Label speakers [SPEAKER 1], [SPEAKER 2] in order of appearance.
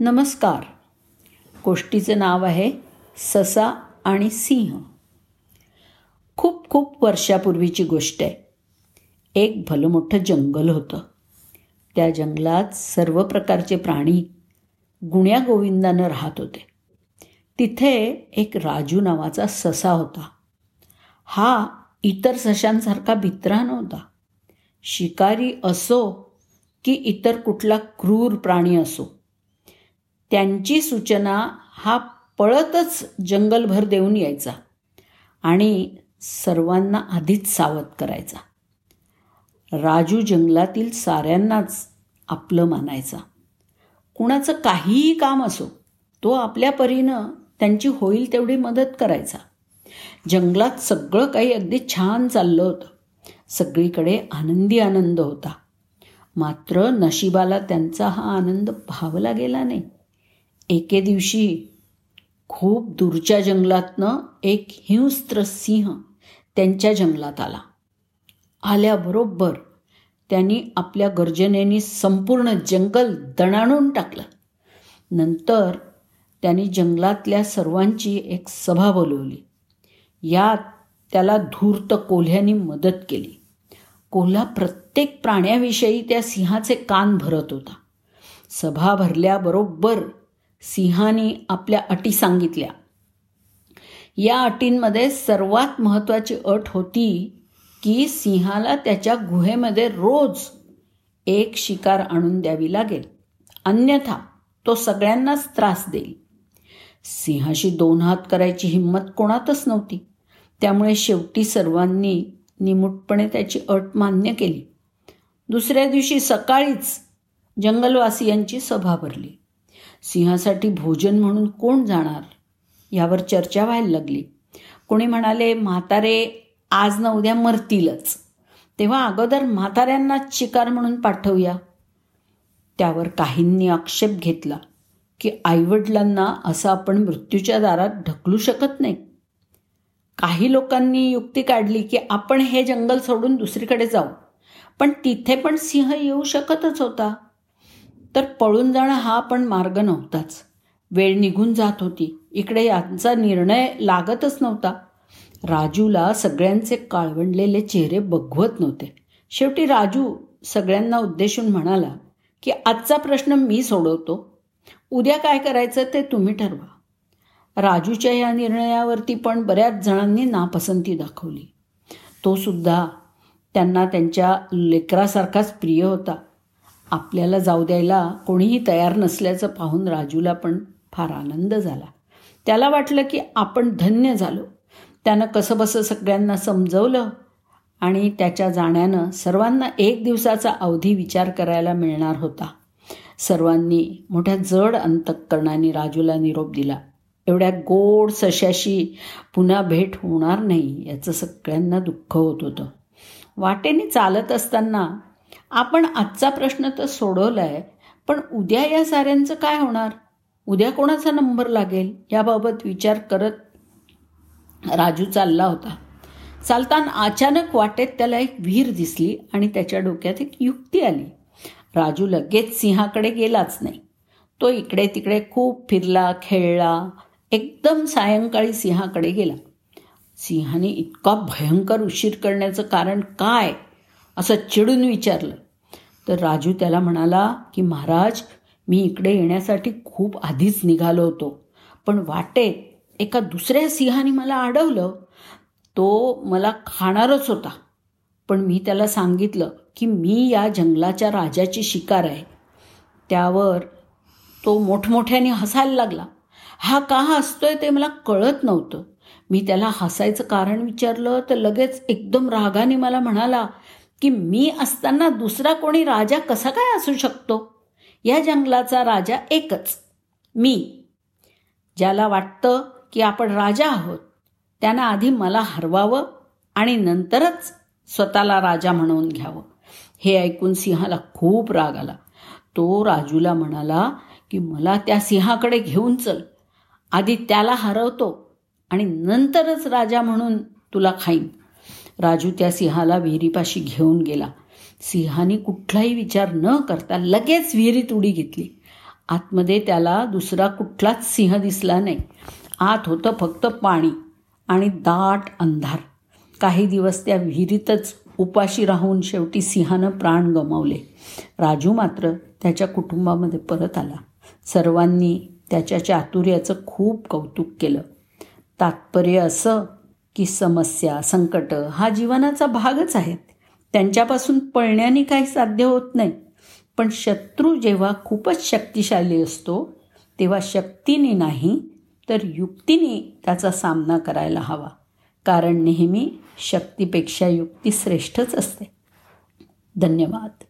[SPEAKER 1] नमस्कार. गोष्टीचं नाव आहे ससा आणि सिंह. खूप खूप वर्षापूर्वीची गोष्ट आहे. एक भलं मोठं जंगल होतं. त्या जंगलात सर्व प्रकारचे प्राणी गुण्या गोविंदानं राहत होते. तिथे एक राजू नावाचा ससा होता. हा इतर सशांसारखा भित्रा नव्हता. शिकारी असो की इतर कुठला क्रूर प्राणी असो त्यांची सूचना हा पळतच जंगलभर देऊन यायचा आणि सर्वांना आधीच सावध करायचा. राजू जंगलातील साऱ्यांनाच आपलं मानायचा. कुणाचं काहीही काम असो तो आपल्या परीनं त्यांची होईल तेवढी मदत करायचा. जंगलात सगळं काही अगदी छान चाललं होतं. सगळीकडे आनंदी आनंद होता. मात्र नशिबाला त्यांचा हा आनंद भावला गेला नाही. एके दिवशी खूप दूरच्या जंगलातनं एक हिंस्त्र सिंह त्यांच्या जंगलात आला. आल्याबरोबर त्यांनी आपल्या गर्जनेनी संपूर्ण जंगल दणाणून टाकलं. नंतर त्यांनी जंगलातल्या सर्वांची एक सभा बोलवली. यात त्याला धूर्त कोल्ह्यांनी मदत केली. कोल्हा प्रत्येक प्राण्याविषयी त्या सिंहाचे कान भरत होता. सभा भरल्याबरोबर सिंहाने आपल्या अटी सांगितल्या. या अटींमध्ये सर्वात महत्त्वाची अट होती की सिंहाला त्याच्या गुहेमध्ये रोज एक शिकार आणून द्यावी लागेल. अन्यथा तो सगळ्यांनाच त्रास देईल. सिंहाशी दोन हात करायची हिंमत कोणातच नव्हती. त्यामुळे शेवटी सर्वांनी निमूटपणे त्याची अट मान्य केली. दुसऱ्या दिवशी सकाळीच जंगलवासियांची सभा भरली. सिंहासाठी भोजन म्हणून कोण जाणार? यावर चर्चा व्हायला लागली. कोणी म्हणाले म्हातारे आज न उद्या मरतीलच. तेव्हा अगोदर म्हाताऱ्यांनाच शिकार म्हणून पाठवूया. त्यावर काहींनी आक्षेप घेतला की आईवडिलांना असं आपण मृत्यूच्या दारात ढकलू शकत नाही. काही लोकांनी युक्ती काढली की आपण हे जंगल सोडून दुसरीकडे जाऊ. पण तिथे पण सिंह येऊ शकतच होता. तर पळून जाणं हा पण मार्ग नव्हताच. वेळ निघून जात होती. इकडे यांचा निर्णय लागतच नव्हता. राजूला सगळ्यांचे काळवंडलेले चेहरे बघवत नव्हते. शेवटी राजू सगळ्यांना उद्देशून म्हणाला की आजचा प्रश्न मी सोडवतो. उद्या काय करायचं ते तुम्ही ठरवा. राजूच्या या निर्णयावरती पण बऱ्याच जणांनी नापसंती दाखवली. तो सुद्धा त्यांना त्यांच्या लेकरासारखाच प्रिय होता. आपल्याला जाऊ द्यायला कोणीही तयार नसल्याचं पाहून राजूला पण फार आनंद झाला. त्याला वाटलं की आपण धन्य झालो. त्यानं कसं बसं सगळ्यांना समजवलं आणि त्याच्या जाण्यानं सर्वांना एक दिवसाचा अवधी विचार करायला मिळणार होता. सर्वांनी मोठ्या जड अंतकरणाने राजूला निरोप दिला. एवढ्या गोड सशाशी पुन्हा भेट होणार नाही याचं सगळ्यांना दुःख होत होतं. वाटेने चालत असताना आपण आजचा प्रश्न तर सोडवला आहे पण उद्या या साऱ्यांचं काय होणार? उद्या कोणाचा नंबर लागेल? याबाबत विचार करत राजू चालला होता. चालताना अचानक वाटेत त्याला एक विहीर दिसली आणि त्याच्या डोक्यात एक युक्ती आली. राजू लगेच सिंहाकडे गेलाच नाही. तो इकडे तिकडे खूप फिरला खेळला एकदम सायंकाळी सिंहाकडे गेला. सिंहाने इतका भयंकर उशीर करण्याचं कारण काय? असं चिडून विचारलं. तर राजू त्याला म्हणाला की महाराज मी इकडे येण्यासाठी खूप आधीच निघालो होतो पण वाटेत एका दुसऱ्या सिंहाने मला अडवलं तो मला खाणारच होता. पण मी त्याला सांगितलं की मी या जंगलाच्या राजाची शिकार आहे. त्यावर तो मोठमोठ्याने हसायला लागला. हा का हसतोय ते मला कळत नव्हतं. मी त्याला हसायचं कारण विचारलं तर लगेच एकदम रागाने मला म्हणाला की मी असताना दुसरा कोणी राजा कसा काय असू शकतो? या जंगलाचा राजा एकच मी. ज्याला वाटतं की आपण राजा आहोत त्यानं आधी मला हरवावं आणि नंतरच स्वतःला राजा म्हणून घ्यावं. हे ऐकून सिंहाला खूप राग आला. तो राजूला म्हणाला की मला त्या सिंहाकडे घेऊन चल. आधी त्याला हरवतो आणि नंतरच राजा म्हणून तुला खाईन. राजू त्या सिंहाला विहिरीपाशी घेऊन गेला. सिंहाने कुठलाही विचार न करता लगेच विहिरीत उडी घेतली. आतमध्ये त्याला दुसरा कुठलाच सिंह दिसला नाही. आत होतं फक्त पाणी आणि दाट अंधार. काही दिवस त्या विहिरीतच उपाशी राहून शेवटी सिंहानं प्राण गमावले. राजू मात्र त्याच्या कुटुंबामध्ये परत आला. सर्वांनी त्याच्या चातुर्याचं खूप कौतुक केलं. तात्पर्य असं की समस्या संकट हा जीवनाचा भागच आहेत. त्यांच्यापासून पळण्याने काही साध्य होत नाही. पण शत्रू जेव्हा खूपच शक्तिशाली असतो तेव्हा शक्तीने नाही तर युक्तीने त्याचा सामना करायला हवा. कारण नेहमी शक्तीपेक्षा युक्ती श्रेष्ठच असते. धन्यवाद.